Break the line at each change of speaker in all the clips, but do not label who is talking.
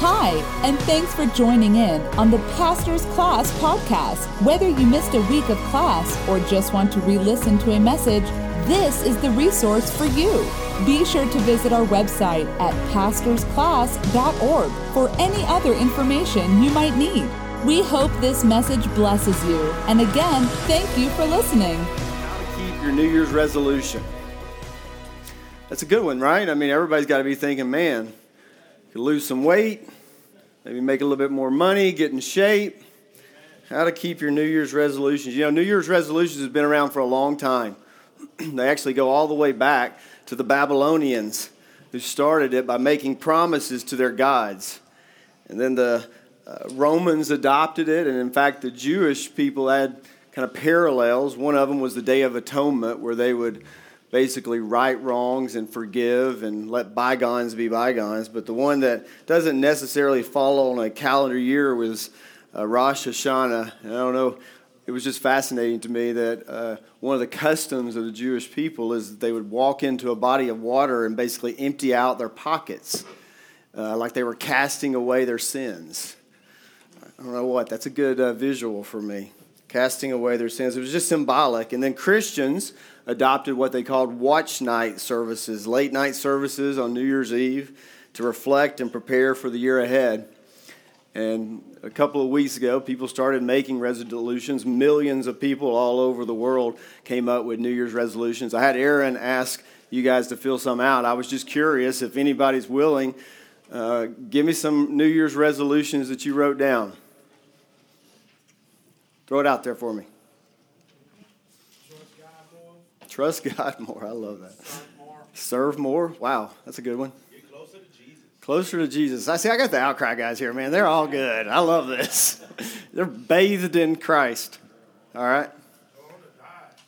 Hi, and thanks for joining in on the Pastor's Class podcast. Whether you missed a week of class or just want to re listen to a message, this is the resource for you. Be sure to visit our website at pastorsclass.org for any other information you might need. We hope this message blesses you. And again, thank you for listening.
How to keep your New Year's resolution. That's a good one, right? I mean, everybody's got to be thinking, man, could lose some weight, maybe make a little bit more money, get in shape. How to keep your New Year's resolutions. You know, New Year's resolutions has been around for a long time. they actually go all the way back to the Babylonians who started it by making promises to their gods. And then the uh, Romans adopted it, and in fact, the Jewish people had kind of parallels. One of them was the Day of Atonement, where they would basically right wrongs and forgive and let bygones be bygones. But the one that doesn't necessarily follow on a calendar year was uh, Rosh Hashanah. And I don't know, it was just fascinating to me that uh, one of the customs of the Jewish people is that they would walk into a body of water and basically empty out their pockets, uh, like they were casting away their sins. I don't know what, that's a good uh, visual for me. Casting away their sins. It was just symbolic. And then Christians adopted what they called watch night services, late night services on New Year's Eve to reflect and prepare for the year ahead. And a couple of weeks ago, people started making resolutions. Millions of people all over the world came up with New Year's resolutions. I had Aaron ask you guys to fill some out. I was just curious if anybody's willing. Uh, give me some New Year's resolutions that you wrote down. Throw it out there for me. Trust God more. I love that. Serve more. Serve more. Wow, that's a good one.
Get closer to Jesus.
Closer to Jesus. I see. I got the outcry guys here, man. They're all good. I love this. They're bathed in Christ. All right.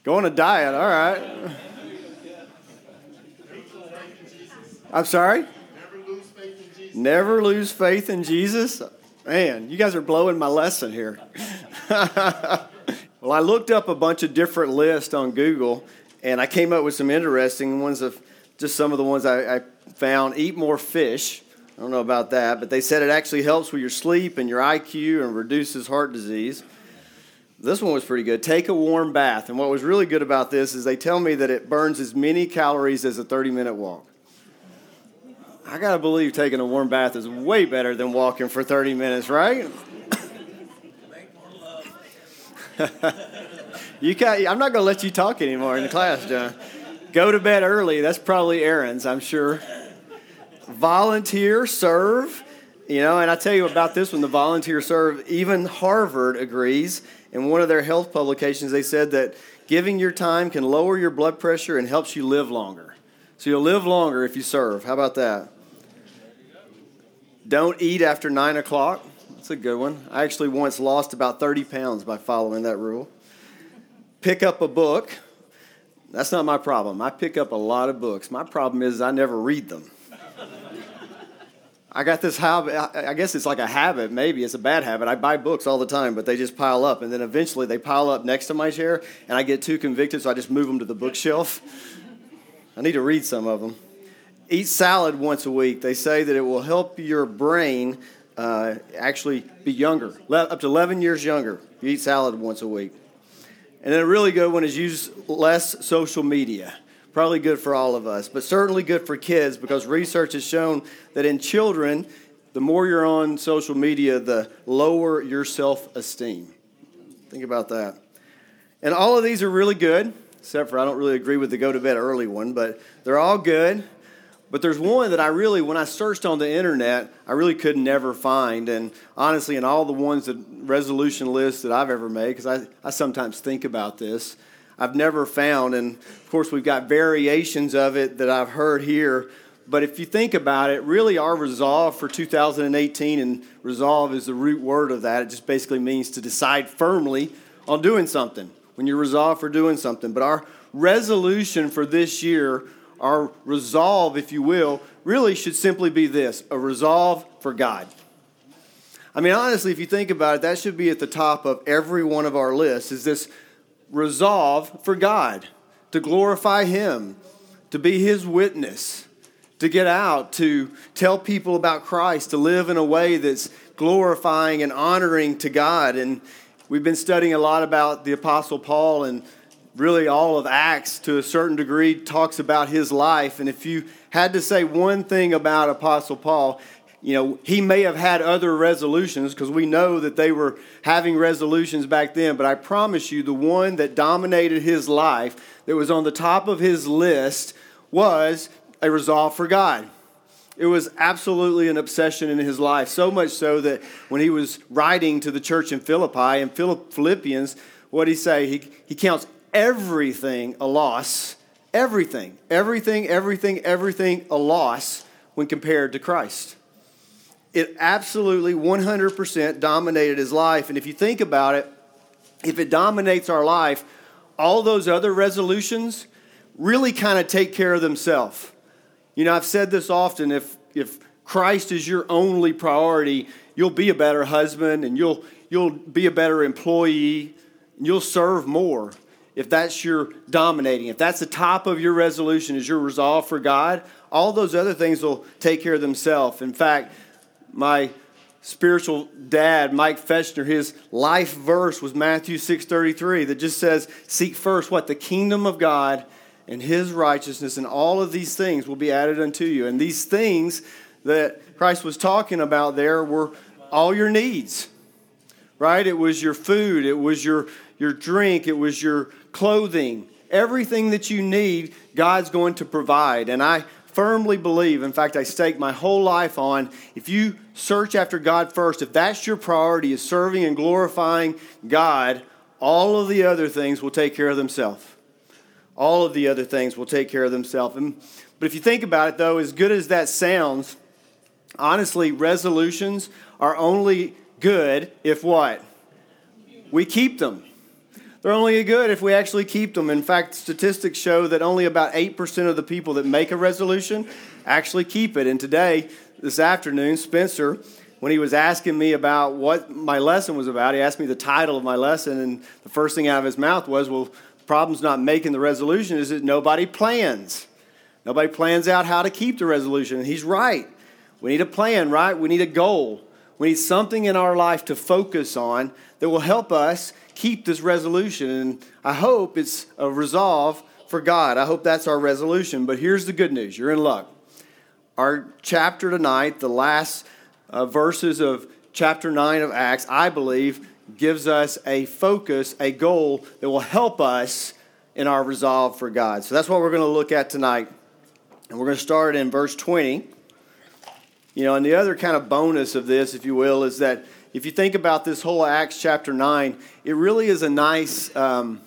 Going to diet. All right. I'm sorry.
Never lose faith in Jesus.
Never lose faith in Jesus. Man, you guys are blowing my lesson here. well, I looked up a bunch of different lists on Google and I came up with some interesting ones of just some of the ones I, I found. Eat more fish. I don't know about that, but they said it actually helps with your sleep and your IQ and reduces heart disease. This one was pretty good. Take a warm bath. And what was really good about this is they tell me that it burns as many calories as a 30 minute walk. I got to believe taking a warm bath is way better than walking for 30 minutes, right? You can't, I'm not going to let you talk anymore in the class, John. Go to bed early. That's probably Aaron's, I'm sure. Volunteer, serve. You know, and I tell you about this one the volunteer serve. Even Harvard agrees. In one of their health publications, they said that giving your time can lower your blood pressure and helps you live longer. So you'll live longer if you serve. How about that? Don't eat after 9 o'clock. That's a good one. I actually once lost about 30 pounds by following that rule pick up a book. That's not my problem. I pick up a lot of books. My problem is I never read them. I got this habit, I guess it's like a habit, maybe it's a bad habit. I buy books all the time, but they just pile up. And then eventually they pile up next to my chair, and I get too convicted, so I just move them to the bookshelf. I need to read some of them. Eat salad once a week. They say that it will help your brain uh, actually be younger, up to 11 years younger. You eat salad once a week. And then a really good one is use less social media. Probably good for all of us, but certainly good for kids because research has shown that in children, the more you're on social media, the lower your self esteem. Think about that. And all of these are really good, except for I don't really agree with the go to bed early one, but they're all good. But there's one that I really, when I searched on the internet, I really could never find. And honestly, in all the ones that resolution lists that I've ever made, because I, I sometimes think about this, I've never found. And of course, we've got variations of it that I've heard here. But if you think about it, really our resolve for 2018, and resolve is the root word of that, it just basically means to decide firmly on doing something. When you're resolved for doing something. But our resolution for this year our resolve, if you will, really should simply be this a resolve for God. I mean, honestly, if you think about it, that should be at the top of every one of our lists is this resolve for God, to glorify Him, to be His witness, to get out, to tell people about Christ, to live in a way that's glorifying and honoring to God. And we've been studying a lot about the Apostle Paul, and really all of Acts to a certain degree talks about his life. And if you had to say one thing about Apostle Paul, you know, he may have had other resolutions because we know that they were having resolutions back then, but I promise you, the one that dominated his life, that was on the top of his list, was a resolve for God. It was absolutely an obsession in his life, so much so that when he was writing to the church in Philippi, in Philippians, what did he say? He, he counts everything a loss. Everything, everything, everything, everything a loss when compared to Christ. It absolutely 100% dominated his life. And if you think about it, if it dominates our life, all those other resolutions really kind of take care of themselves. You know, I've said this often if, if Christ is your only priority, you'll be a better husband and you'll, you'll be a better employee and you'll serve more if that's your dominating. If that's the top of your resolution is your resolve for God, all those other things will take care of themselves. In fact, my spiritual dad, Mike Fetchner, his life verse was Matthew 6:33 that just says, "Seek first what the kingdom of God and his righteousness, and all of these things will be added unto you. And these things that Christ was talking about there were all your needs, right? It was your food, it was your, your drink, it was your clothing. Everything that you need, God's going to provide. And I firmly believe, in fact, I stake my whole life on if you search after God first, if that's your priority, is serving and glorifying God, all of the other things will take care of themselves all of the other things will take care of themselves. And, But if you think about it, though, as good as that sounds, honestly, resolutions are only good if what? We keep them. They're only good if we actually keep them. In fact, statistics show that only about 8% of the people that make a resolution actually keep it. And today, this afternoon, Spencer, when he was asking me about what my lesson was about, he asked me the title of my lesson, and the first thing out of his mouth was, Well, the problem's not making the resolution is that nobody plans. Nobody plans out how to keep the resolution. And he's right. We need a plan, right? We need a goal. We need something in our life to focus on that will help us keep this resolution. And I hope it's a resolve for God. I hope that's our resolution. But here's the good news you're in luck. Our chapter tonight, the last uh, verses of chapter 9 of Acts, I believe, gives us a focus, a goal that will help us in our resolve for God. So that's what we're going to look at tonight. And we're going to start in verse 20. You know, and the other kind of bonus of this, if you will, is that if you think about this whole Acts chapter 9, it really is a nice um,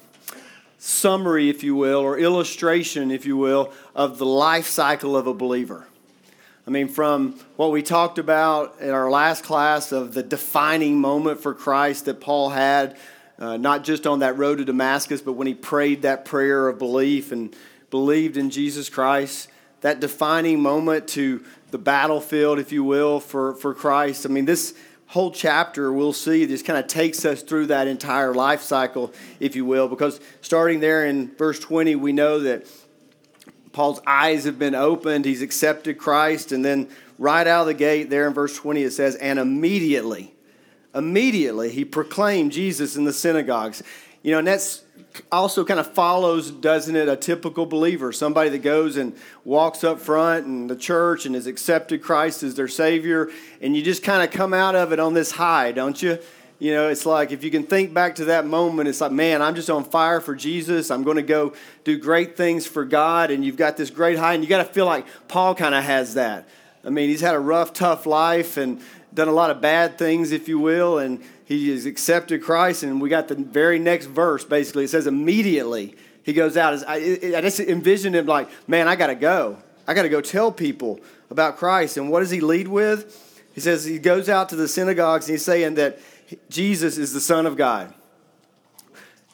summary, if you will, or illustration, if you will, of the life cycle of a believer. I mean, from what we talked about in our last class of the defining moment for Christ that Paul had, uh, not just on that road to Damascus, but when he prayed that prayer of belief and believed in Jesus Christ, that defining moment to the battlefield, if you will, for, for Christ. I mean, this whole chapter we'll see just kind of takes us through that entire life cycle, if you will, because starting there in verse 20, we know that Paul's eyes have been opened. He's accepted Christ. And then right out of the gate, there in verse 20, it says, And immediately, immediately, he proclaimed Jesus in the synagogues. You know, and that's also kind of follows, doesn't it, a typical believer, somebody that goes and walks up front in the church and has accepted Christ as their Savior, and you just kind of come out of it on this high, don't you? You know, it's like if you can think back to that moment, it's like, man, I'm just on fire for Jesus. I'm going to go do great things for God. And you've got this great high, and you got to feel like Paul kind of has that. I mean, he's had a rough, tough life and done a lot of bad things, if you will, and he has accepted Christ. And we got the very next verse, basically. It says, immediately he goes out. I, I just envision him like, man, I got to go. I got to go tell people about Christ. And what does he lead with? He says he goes out to the synagogues and he's saying that Jesus is the Son of God.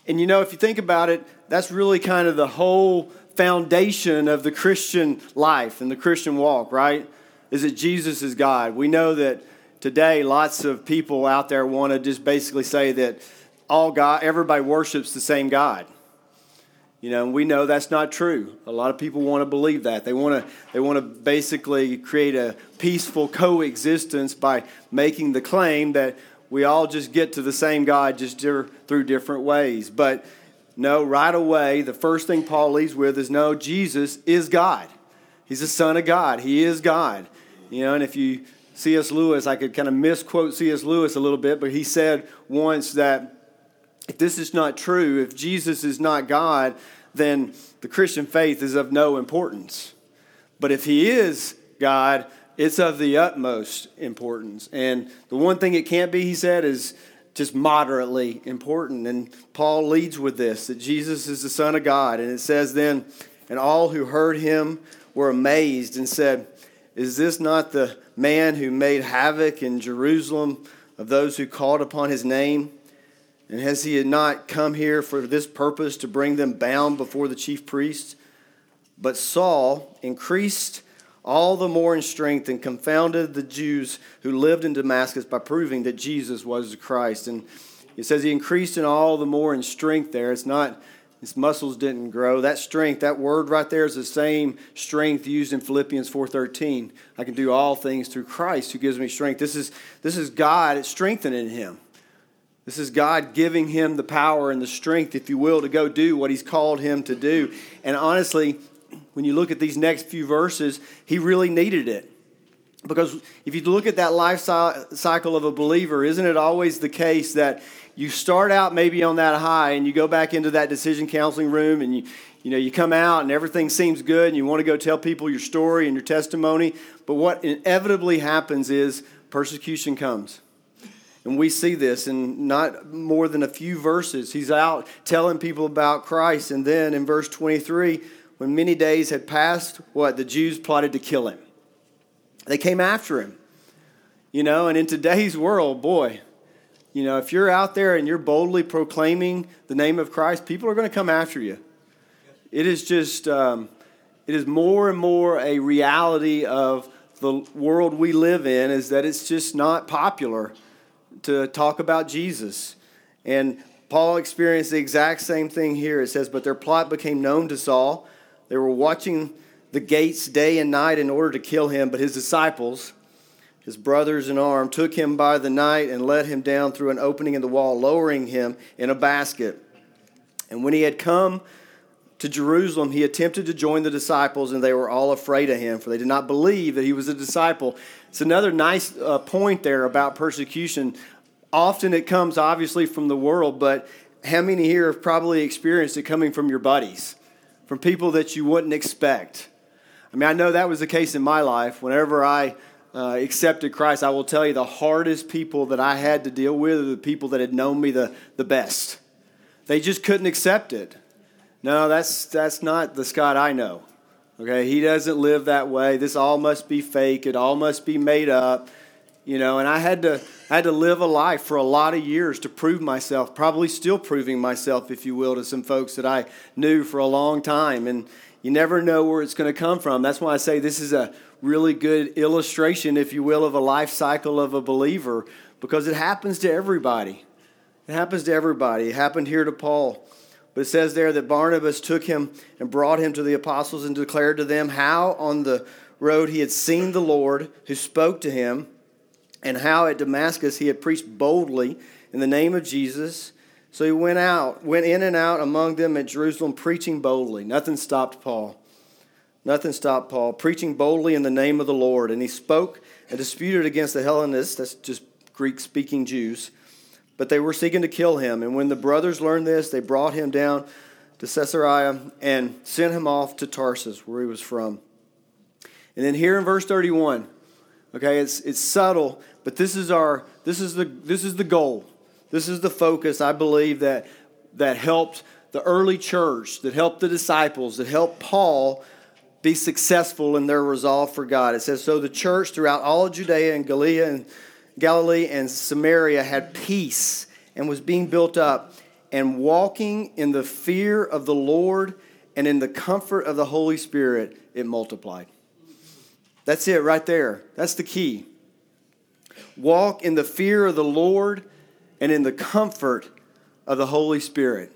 And you know, if you think about it, that's really kind of the whole foundation of the Christian life and the Christian walk, right? Is that Jesus is God. We know that today lots of people out there want to just basically say that all God, everybody worships the same God. You know, we know that's not true. A lot of people want to believe that. They want to they want to basically create a peaceful coexistence by making the claim that we all just get to the same God just through different ways. But no, right away, the first thing Paul leaves with is no, Jesus is God. He's the Son of God. He is God. You know, and if you C.S. Lewis, I could kind of misquote C.S. Lewis a little bit, but he said once that if this is not true, if Jesus is not God, then the Christian faith is of no importance. But if he is God, it's of the utmost importance. And the one thing it can't be, he said, is just moderately important. And Paul leads with this that Jesus is the Son of God. And it says then, and all who heard him were amazed and said, Is this not the man who made havoc in Jerusalem of those who called upon his name? And has he not come here for this purpose to bring them bound before the chief priests? But Saul increased all the more in strength and confounded the Jews who lived in Damascus by proving that Jesus was the Christ. And it says he increased in all the more in strength there. It's not his muscles didn't grow. That strength, that word right there is the same strength used in Philippians 4:13. I can do all things through Christ who gives me strength. This is this is God strengthening him. This is God giving him the power and the strength, if you will, to go do what he's called him to do. And honestly, when you look at these next few verses, he really needed it. Because if you look at that life cycle of a believer, isn't it always the case that you start out maybe on that high and you go back into that decision counseling room and you, you know, you come out and everything seems good and you want to go tell people your story and your testimony. But what inevitably happens is persecution comes. And we see this in not more than a few verses. He's out telling people about Christ. And then in verse 23, when many days had passed, what? The Jews plotted to kill him. They came after him. You know, and in today's world, boy, you know, if you're out there and you're boldly proclaiming the name of Christ, people are going to come after you. It is just, um, it is more and more a reality of the world we live in, is that it's just not popular to talk about Jesus. And Paul experienced the exact same thing here. It says, But their plot became known to Saul. They were watching the gates day and night in order to kill him, but his disciples, his brothers in arms, took him by the night and let him down through an opening in the wall, lowering him in a basket. And when he had come to Jerusalem, he attempted to join the disciples, and they were all afraid of him, for they did not believe that he was a disciple. It's another nice uh, point there about persecution. Often it comes obviously from the world, but how many here have probably experienced it coming from your buddies, from people that you wouldn't expect? I mean, I know that was the case in my life. Whenever I uh, accepted Christ, I will tell you the hardest people that I had to deal with are the people that had known me the, the best. They just couldn't accept it. No, that's, that's not the Scott I know. Okay, he doesn't live that way. This all must be fake. It all must be made up. You know, and I had to I had to live a life for a lot of years to prove myself, probably still proving myself, if you will, to some folks that I knew for a long time. And you never know where it's going to come from. That's why I say this is a really good illustration, if you will, of a life cycle of a believer, because it happens to everybody. It happens to everybody. It happened here to Paul. But it says there that Barnabas took him and brought him to the apostles and declared to them how on the road he had seen the Lord who spoke to him, and how at Damascus he had preached boldly in the name of Jesus. So he went out, went in and out among them at Jerusalem, preaching boldly. Nothing stopped Paul. Nothing stopped Paul, preaching boldly in the name of the Lord. And he spoke and disputed against the Hellenists, that's just Greek speaking Jews but they were seeking to kill him. And when the brothers learned this, they brought him down to Caesarea and sent him off to Tarsus, where he was from. And then here in verse 31, okay, it's, it's subtle, but this is our this is the this is the goal. This is the focus, I believe, that that helped the early church, that helped the disciples, that helped Paul be successful in their resolve for God. It says, So the church throughout all Judea and Galilee and Galilee and Samaria had peace and was being built up and walking in the fear of the Lord and in the comfort of the Holy Spirit, it multiplied. That's it right there. That's the key. Walk in the fear of the Lord and in the comfort of the Holy Spirit.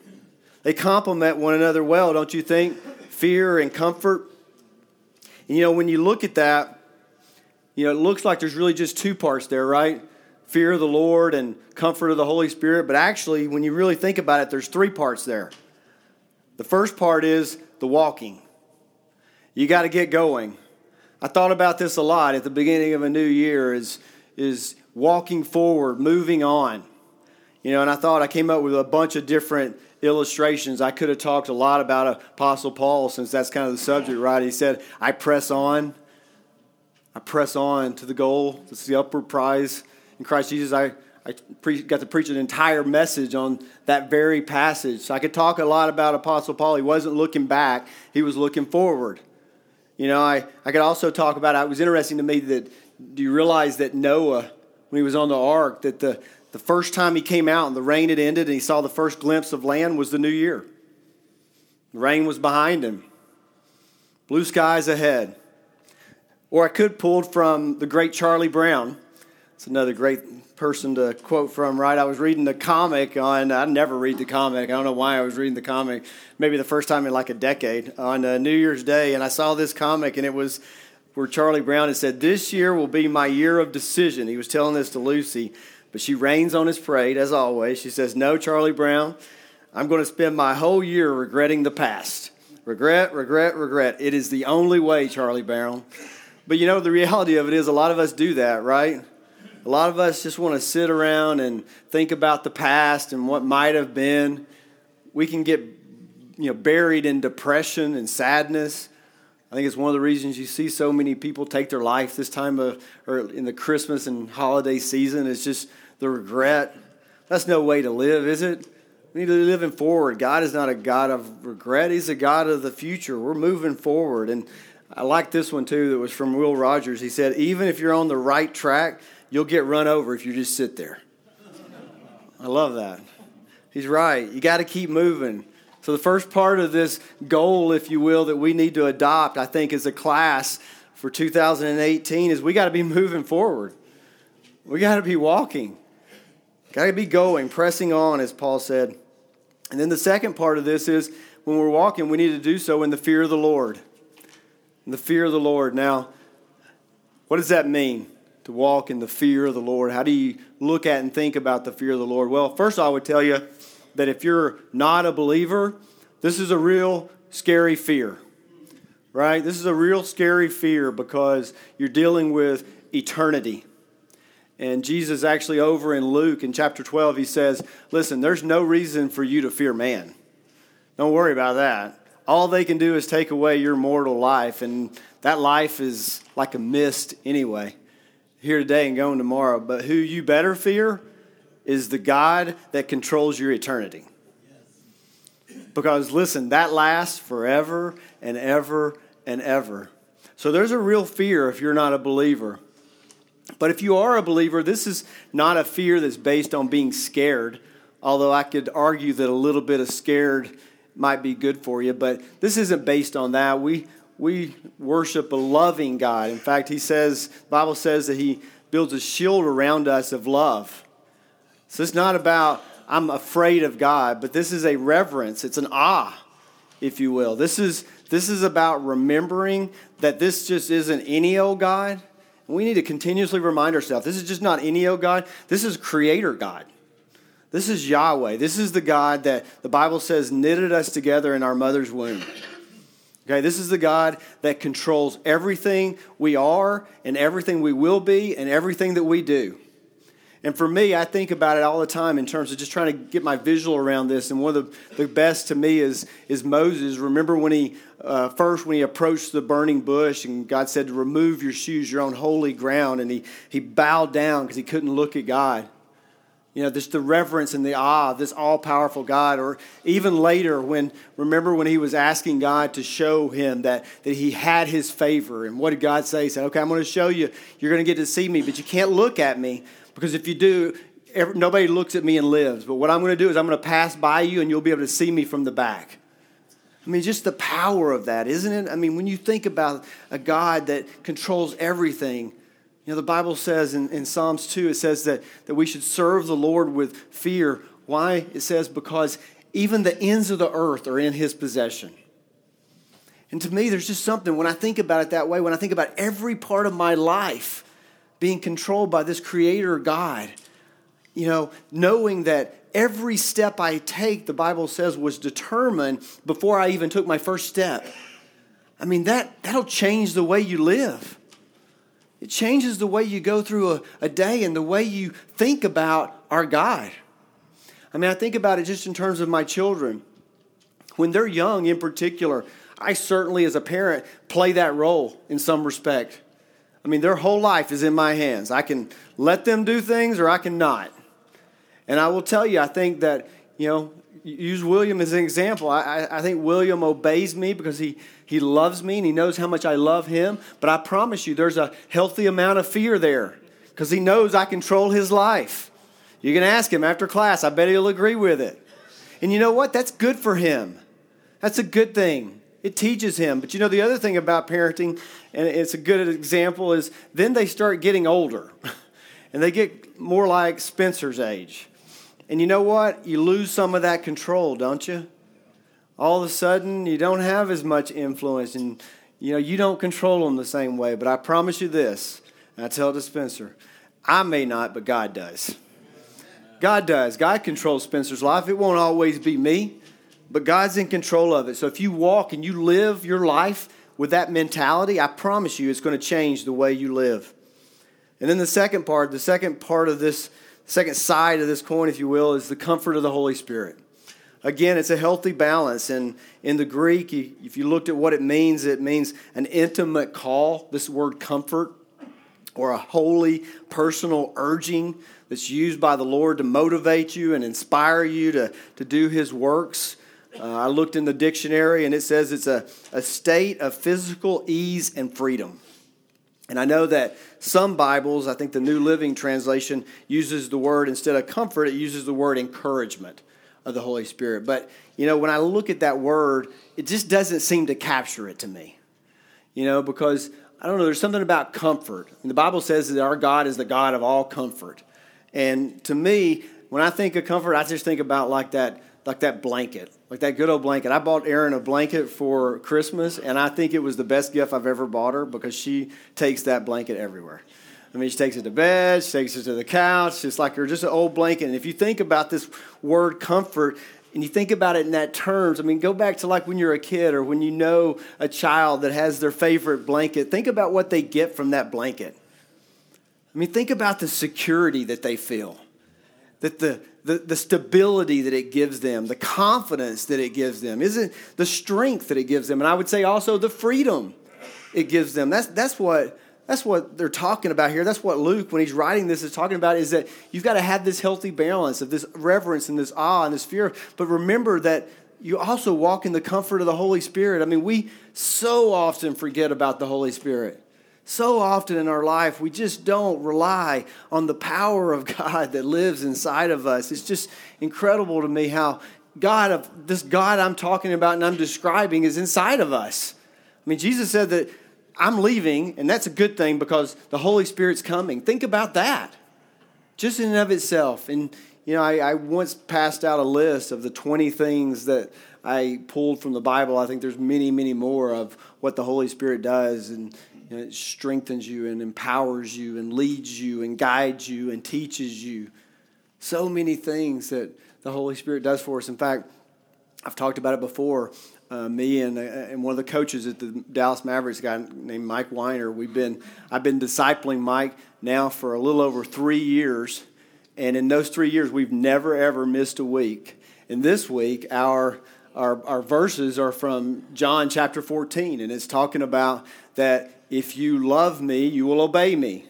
They complement one another well, don't you think? Fear and comfort. And you know, when you look at that, you know, it looks like there's really just two parts there, right? Fear of the Lord and comfort of the Holy Spirit. But actually, when you really think about it, there's three parts there. The first part is the walking. You got to get going. I thought about this a lot at the beginning of a new year is, is walking forward, moving on. You know, and I thought I came up with a bunch of different illustrations. I could have talked a lot about Apostle Paul since that's kind of the subject, right? He said, I press on. I press on to the goal. Is the upward prize in Christ Jesus. I, I pre- got to preach an entire message on that very passage. So I could talk a lot about Apostle Paul. He wasn't looking back, he was looking forward. You know, I, I could also talk about, it was interesting to me that, do you realize that Noah, when he was on the ark, that the, the first time he came out and the rain had ended and he saw the first glimpse of land was the new year. The rain was behind him, blue skies ahead. Or I could pull from the great Charlie Brown. It's another great person to quote from, right? I was reading the comic on, I never read the comic. I don't know why I was reading the comic, maybe the first time in like a decade on uh, New Year's Day. And I saw this comic and it was where Charlie Brown had said, This year will be my year of decision. He was telling this to Lucy. But she rains on his parade, as always. She says, No, Charlie Brown, I'm going to spend my whole year regretting the past. Regret, regret, regret. It is the only way, Charlie Brown. But you know, the reality of it is, a lot of us do that, right? A lot of us just want to sit around and think about the past and what might have been. We can get you know, buried in depression and sadness. I think it's one of the reasons you see so many people take their life this time of, or in the Christmas and holiday season. It's just the regret. That's no way to live, is it? We need to be living forward. God is not a God of regret, He's a God of the future. We're moving forward. And I like this one too that was from Will Rogers. He said, Even if you're on the right track, you'll get run over if you just sit there. I love that. He's right. You got to keep moving. So, the first part of this goal, if you will, that we need to adopt, I think, as a class for 2018 is we got to be moving forward. We got to be walking. Got to be going, pressing on, as Paul said. And then the second part of this is when we're walking, we need to do so in the fear of the Lord. In the fear of the Lord. Now, what does that mean to walk in the fear of the Lord? How do you look at and think about the fear of the Lord? Well, first, I would tell you that if you're not a believer, this is a real scary fear, right? This is a real scary fear because you're dealing with eternity. And Jesus, actually, over in Luke in chapter 12, he says, Listen, there's no reason for you to fear man. Don't worry about that. All they can do is take away your mortal life, and that life is like a mist anyway, here today and going tomorrow. But who you better fear is the God that controls your eternity. Because listen, that lasts forever and ever and ever. So there's a real fear if you're not a believer. But if you are a believer, this is not a fear that's based on being scared, although I could argue that a little bit of scared might be good for you, but this isn't based on that. We we worship a loving God. In fact, he says, Bible says that he builds a shield around us of love. So it's not about I'm afraid of God, but this is a reverence. It's an awe, if you will. This is this is about remembering that this just isn't any old God we need to continuously remind ourselves this is just not any old God, this is Creator God. This is Yahweh. This is the God that the Bible says knitted us together in our mother's womb. Okay, this is the God that controls everything we are and everything we will be and everything that we do. And for me, I think about it all the time in terms of just trying to get my visual around this. And one of the, the best to me is, is Moses. Remember when he uh, first when he approached the burning bush and God said to remove your shoes, you're on holy ground, and he, he bowed down because he couldn't look at God. You know, just the reverence and the awe of this all powerful God. Or even later, when, remember when he was asking God to show him that, that he had his favor. And what did God say? He said, Okay, I'm going to show you. You're going to get to see me, but you can't look at me because if you do, every, nobody looks at me and lives. But what I'm going to do is I'm going to pass by you and you'll be able to see me from the back. I mean, just the power of that, isn't it? I mean, when you think about a God that controls everything, you know, the Bible says in, in Psalms 2, it says that, that we should serve the Lord with fear. Why? It says because even the ends of the earth are in his possession. And to me, there's just something, when I think about it that way, when I think about every part of my life being controlled by this creator God, you know, knowing that every step I take, the Bible says, was determined before I even took my first step. I mean, that, that'll change the way you live. It changes the way you go through a, a day and the way you think about our God. I mean, I think about it just in terms of my children. When they're young, in particular, I certainly, as a parent, play that role in some respect. I mean, their whole life is in my hands. I can let them do things or I can not. And I will tell you, I think that, you know, use William as an example. I, I think William obeys me because he, he loves me and he knows how much I love him. But I promise you, there's a healthy amount of fear there because he knows I control his life. You can ask him after class. I bet he'll agree with it. And you know what? That's good for him. That's a good thing. It teaches him. But you know, the other thing about parenting, and it's a good example, is then they start getting older and they get more like Spencer's age. And you know what? You lose some of that control, don't you? All of a sudden, you don't have as much influence and you know, you don't control them the same way. But I promise you this, and I tell to Spencer, I may not, but God does. God does. God controls Spencer's life. It won't always be me, but God's in control of it. So if you walk and you live your life with that mentality, I promise you it's going to change the way you live. And then the second part, the second part of this, second side of this coin, if you will, is the comfort of the Holy Spirit. Again, it's a healthy balance. And in the Greek, if you looked at what it means, it means an intimate call, this word comfort, or a holy personal urging that's used by the Lord to motivate you and inspire you to, to do His works. Uh, I looked in the dictionary and it says it's a, a state of physical ease and freedom. And I know that some Bibles, I think the New Living Translation uses the word, instead of comfort, it uses the word encouragement of the Holy Spirit. But, you know, when I look at that word, it just doesn't seem to capture it to me. You know, because I don't know, there's something about comfort. And the Bible says that our God is the God of all comfort. And to me, when I think of comfort, I just think about like that, like that blanket, like that good old blanket. I bought Erin a blanket for Christmas, and I think it was the best gift I've ever bought her because she takes that blanket everywhere. I mean, she takes it to bed, she takes it to the couch. It's like you're just an old blanket. And if you think about this word comfort, and you think about it in that terms, I mean, go back to like when you're a kid or when you know a child that has their favorite blanket. Think about what they get from that blanket. I mean, think about the security that they feel, that the, the, the stability that it gives them, the confidence that it gives them, isn't the strength that it gives them, and I would say also the freedom it gives them. That's, that's what that's what they're talking about here. That's what Luke, when he's writing this, is talking about is that you've got to have this healthy balance of this reverence and this awe and this fear. But remember that you also walk in the comfort of the Holy Spirit. I mean, we so often forget about the Holy Spirit. So often in our life, we just don't rely on the power of God that lives inside of us. It's just incredible to me how God of this God I'm talking about and I'm describing is inside of us. I mean, Jesus said that I'm leaving, and that's a good thing because the Holy Spirit's coming. Think about that, just in and of itself. And you know, I, I once passed out a list of the 20 things that I pulled from the Bible. I think there's many, many more of what the Holy Spirit does, and you know, it strengthens you and empowers you and leads you and guides you and teaches you. So many things that the Holy Spirit does for us. In fact, I've talked about it before. Uh, me and, uh, and one of the coaches at the Dallas Mavericks, guy named Mike Weiner, we've been I've been discipling Mike now for a little over three years, and in those three years, we've never ever missed a week. And this week, our our, our verses are from John chapter 14, and it's talking about that if you love me, you will obey me.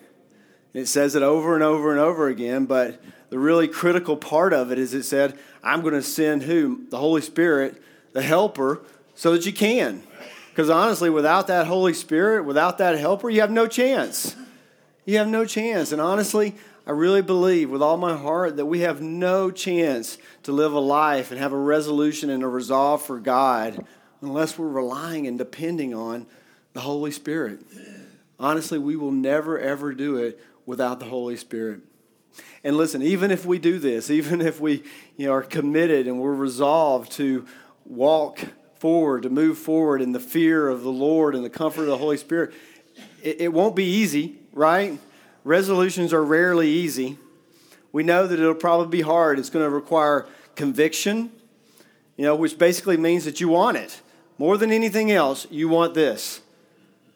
And It says it over and over and over again, but the really critical part of it is it said, I'm going to send who? The Holy Spirit, the helper, so that you can. Because honestly, without that Holy Spirit, without that helper, you have no chance. You have no chance. And honestly, I really believe with all my heart that we have no chance to live a life and have a resolution and a resolve for God unless we're relying and depending on the Holy Spirit. Honestly, we will never, ever do it without the Holy Spirit. And listen, even if we do this, even if we you know, are committed and we're resolved to walk forward, to move forward in the fear of the Lord and the comfort of the Holy Spirit, it, it won't be easy, right? Resolutions are rarely easy. We know that it'll probably be hard. It's going to require conviction, you know, which basically means that you want it. More than anything else, you want this.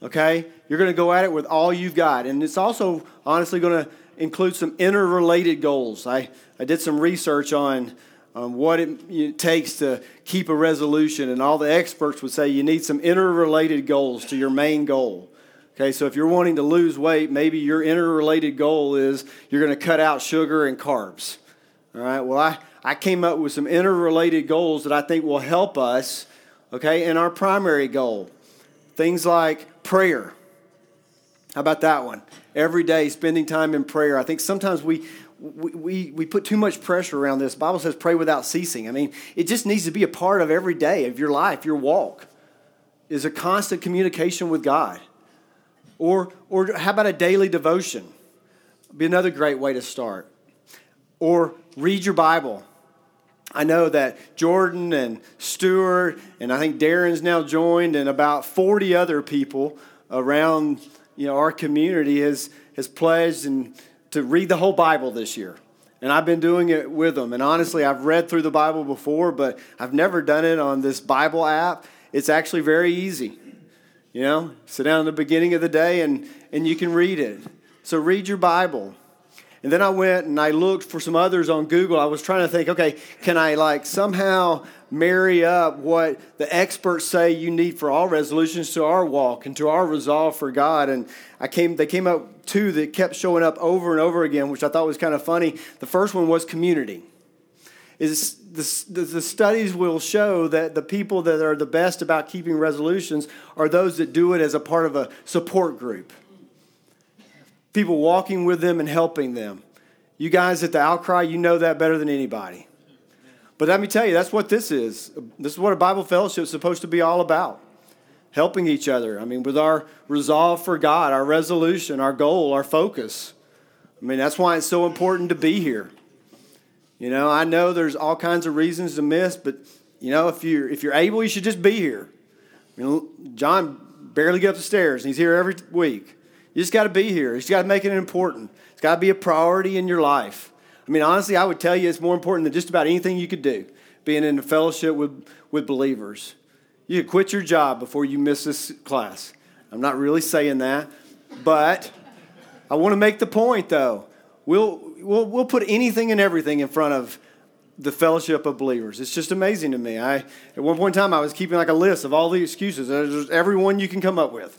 Okay? You're going to go at it with all you've got. And it's also honestly going to include some interrelated goals. I, I did some research on um, what it, it takes to keep a resolution, and all the experts would say you need some interrelated goals to your main goal. Okay, so if you're wanting to lose weight, maybe your interrelated goal is you're going to cut out sugar and carbs. All right, well, I, I came up with some interrelated goals that I think will help us, okay, in our primary goal. Things like prayer. How about that one? Every day, spending time in prayer. I think sometimes we, we, we, put too much pressure around this. The Bible says pray without ceasing. I mean, it just needs to be a part of every day of your life, your walk, is a constant communication with God. Or, or how about a daily devotion? Be another great way to start. Or read your Bible. I know that Jordan and Stuart and I think Darren's now joined and about 40 other people around you know, our community has, has pledged and to read the whole Bible this year. And I've been doing it with them. And honestly, I've read through the Bible before, but I've never done it on this Bible app. It's actually very easy. You know, sit down in the beginning of the day and, and you can read it. So read your Bible. And then I went and I looked for some others on Google. I was trying to think, okay, can I like somehow marry up what the experts say you need for all resolutions to our walk and to our resolve for God? And I came, they came up two that kept showing up over and over again, which I thought was kind of funny. The first one was community. Is the, the studies will show that the people that are the best about keeping resolutions are those that do it as a part of a support group people walking with them and helping them. You guys at the outcry, you know that better than anybody. But let me tell you, that's what this is. This is what a Bible fellowship is supposed to be all about helping each other. I mean, with our resolve for God, our resolution, our goal, our focus. I mean, that's why it's so important to be here. You know, I know there's all kinds of reasons to miss, but you know, if you're if you're able, you should just be here. I mean, John barely gets up the stairs, and he's here every week. You just got to be here. You just got to make it important. It's got to be a priority in your life. I mean, honestly, I would tell you it's more important than just about anything you could do, being in a fellowship with, with believers. You could quit your job before you miss this class. I'm not really saying that, but I want to make the point, though. We'll, we'll, we'll put anything and everything in front of the fellowship of believers. It's just amazing to me. I, at one point in time, I was keeping like a list of all the excuses. There's every one you can come up with.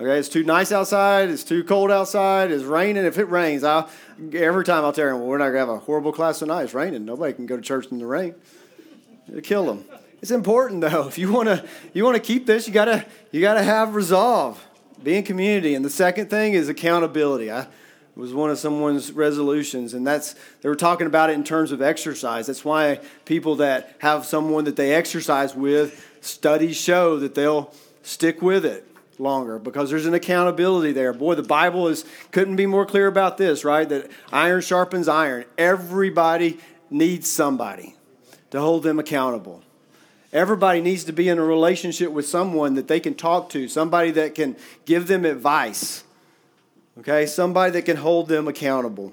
Okay, it's too nice outside. It's too cold outside. It's raining. If it rains, I every time I'll tell them, well, we're not gonna have a horrible class tonight. It's raining. Nobody can go to church in the rain. It'll kill them. It's important though. If you wanna you wanna keep this, you gotta you gotta have resolve. Be in community. And the second thing is accountability. I was one of someone's resolutions, and that's they were talking about it in terms of exercise. That's why people that have someone that they exercise with, studies show that they'll stick with it longer because there's an accountability there. Boy, the Bible is couldn't be more clear about this, right? That iron sharpens iron. Everybody needs somebody to hold them accountable. Everybody needs to be in a relationship with someone that they can talk to, somebody that can give them advice. Okay? Somebody that can hold them accountable.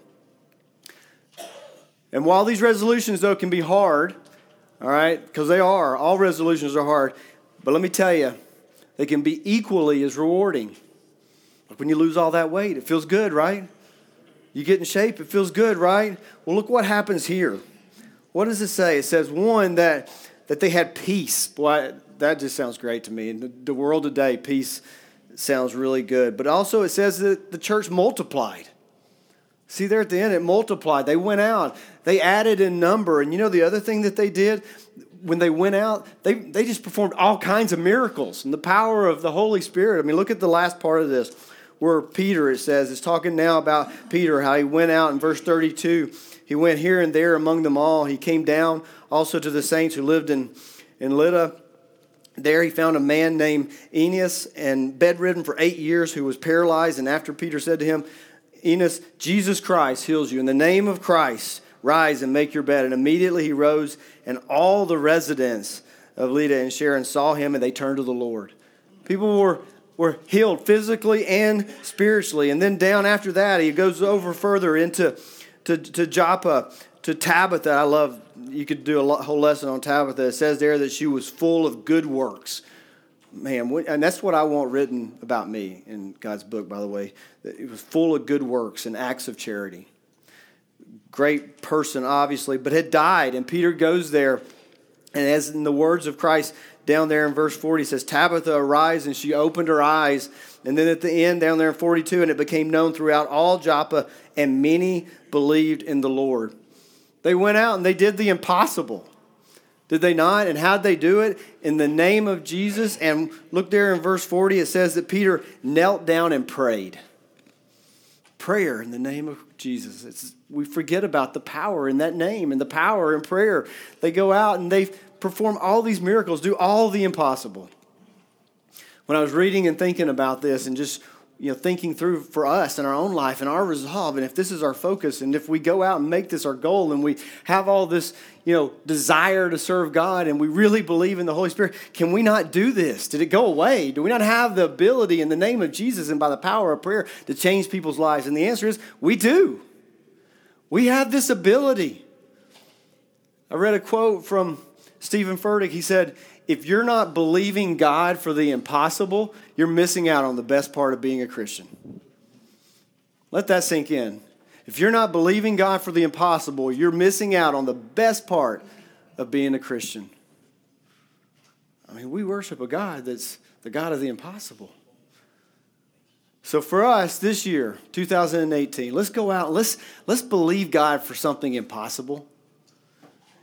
And while these resolutions, though, can be hard, all right, because they are, all resolutions are hard, but let me tell you, they can be equally as rewarding. Like when you lose all that weight, it feels good, right? You get in shape, it feels good, right? Well, look what happens here. What does it say? It says, one, that, that they had peace. Boy, that just sounds great to me. In the, the world today, peace sounds really good. But also, it says that the church multiplied. See, there at the end, it multiplied. They went out, they added in number. And you know the other thing that they did? When they went out, they, they just performed all kinds of miracles and the power of the Holy Spirit. I mean, look at the last part of this where Peter, it says, is talking now about Peter, how he went out in verse 32. He went here and there among them all. He came down also to the saints who lived in, in Lydda. There he found a man named Aeneas and bedridden for eight years who was paralyzed. And after Peter said to him, Enos, Jesus Christ heals you. In the name of Christ, rise and make your bed. And immediately he rose, and all the residents of Lydda and Sharon saw him, and they turned to the Lord. People were, were healed physically and spiritually. And then down after that, he goes over further into to, to Joppa, to Tabitha. I love, you could do a whole lesson on Tabitha. It says there that she was full of good works man, and that's what I want written about me in God's book, by the way. That it was full of good works and acts of charity. Great person, obviously, but had died. And Peter goes there, and as in the words of Christ down there in verse 40, he says, Tabitha arise, and she opened her eyes. And then at the end, down there in 42, and it became known throughout all Joppa, and many believed in the Lord. They went out and they did the impossible. Did they not? And how'd they do it? In the name of Jesus. And look there in verse 40, it says that Peter knelt down and prayed. Prayer in the name of Jesus. It's, we forget about the power in that name and the power in prayer. They go out and they perform all these miracles, do all the impossible. When I was reading and thinking about this and just you know, thinking through for us in our own life and our resolve, and if this is our focus, and if we go out and make this our goal, and we have all this, you know, desire to serve God, and we really believe in the Holy Spirit, can we not do this? Did it go away? Do we not have the ability in the name of Jesus and by the power of prayer to change people's lives? And the answer is we do. We have this ability. I read a quote from Steven Furtick. He said, if you're not believing God for the impossible, you're missing out on the best part of being a Christian. Let that sink in. If you're not believing God for the impossible, you're missing out on the best part of being a Christian. I mean, we worship a God that's the God of the impossible. So for us this year, 2018, let's go out let's, let's believe God for something impossible.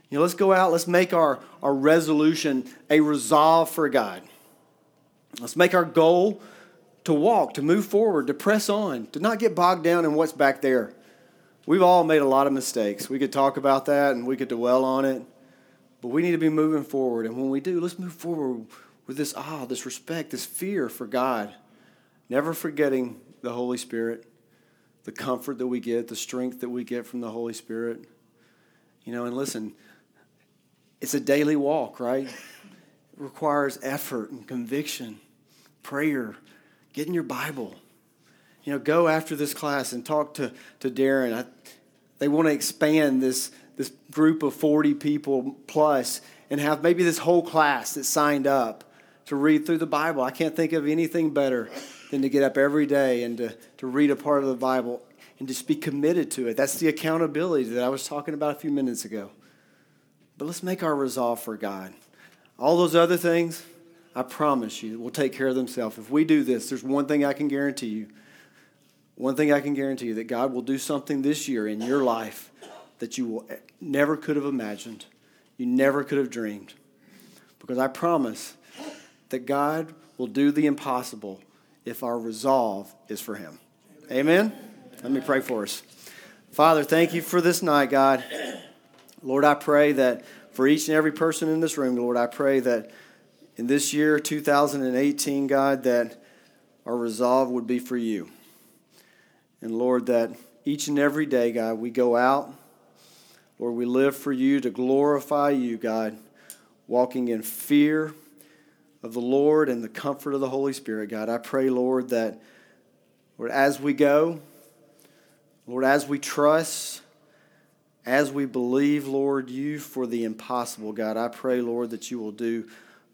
You know, let's go out, let's make our, our resolution a resolve for God. Let's make our goal to walk, to move forward, to press on, to not get bogged down in what's back there. We've all made a lot of mistakes. We could talk about that and we could dwell on it, but we need to be moving forward. And when we do, let's move forward with this awe, this respect, this fear for God, never forgetting the Holy Spirit, the comfort that we get, the strength that we get from the Holy Spirit. You know, and listen, it's a daily walk, right? It requires effort and conviction, prayer, get in your Bible. You know, go after this class and talk to, to Darren. I, they want to expand this, this group of 40 people plus and have maybe this whole class that signed up to read through the Bible. I can't think of anything better than to get up every day and to, to read a part of the Bible and just be committed to it. That's the accountability that I was talking about a few minutes ago. But let's make our resolve for God. All those other things, I promise you, will take care of themselves. If we do this, there's one thing I can guarantee you. One thing I can guarantee you that God will do something this year in your life that you will, eh, never could have imagined, you never could have dreamed. Because I promise that God will do the impossible if our resolve is for Him. Amen? Let me pray for us. Father, thank you for this night, God. Lord, I pray that for each and every person in this room, Lord, I pray that in this year, 2018, God, that our resolve would be for you. And Lord, that each and every day, God, we go out, Lord, we live for you to glorify you, God, walking in fear of the Lord and the comfort of the Holy Spirit, God. I pray, Lord, that, Lord, as we go, Lord, as we trust, as we believe, Lord, you for the impossible, God, I pray, Lord, that you will do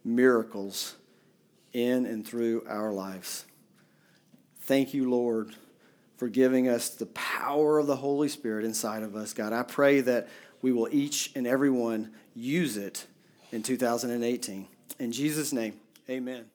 miracles in and through our lives. Thank you, Lord, for giving us the power of the Holy Spirit inside of us, God. I pray that we will each and every one use it in 2018. In Jesus' name, amen.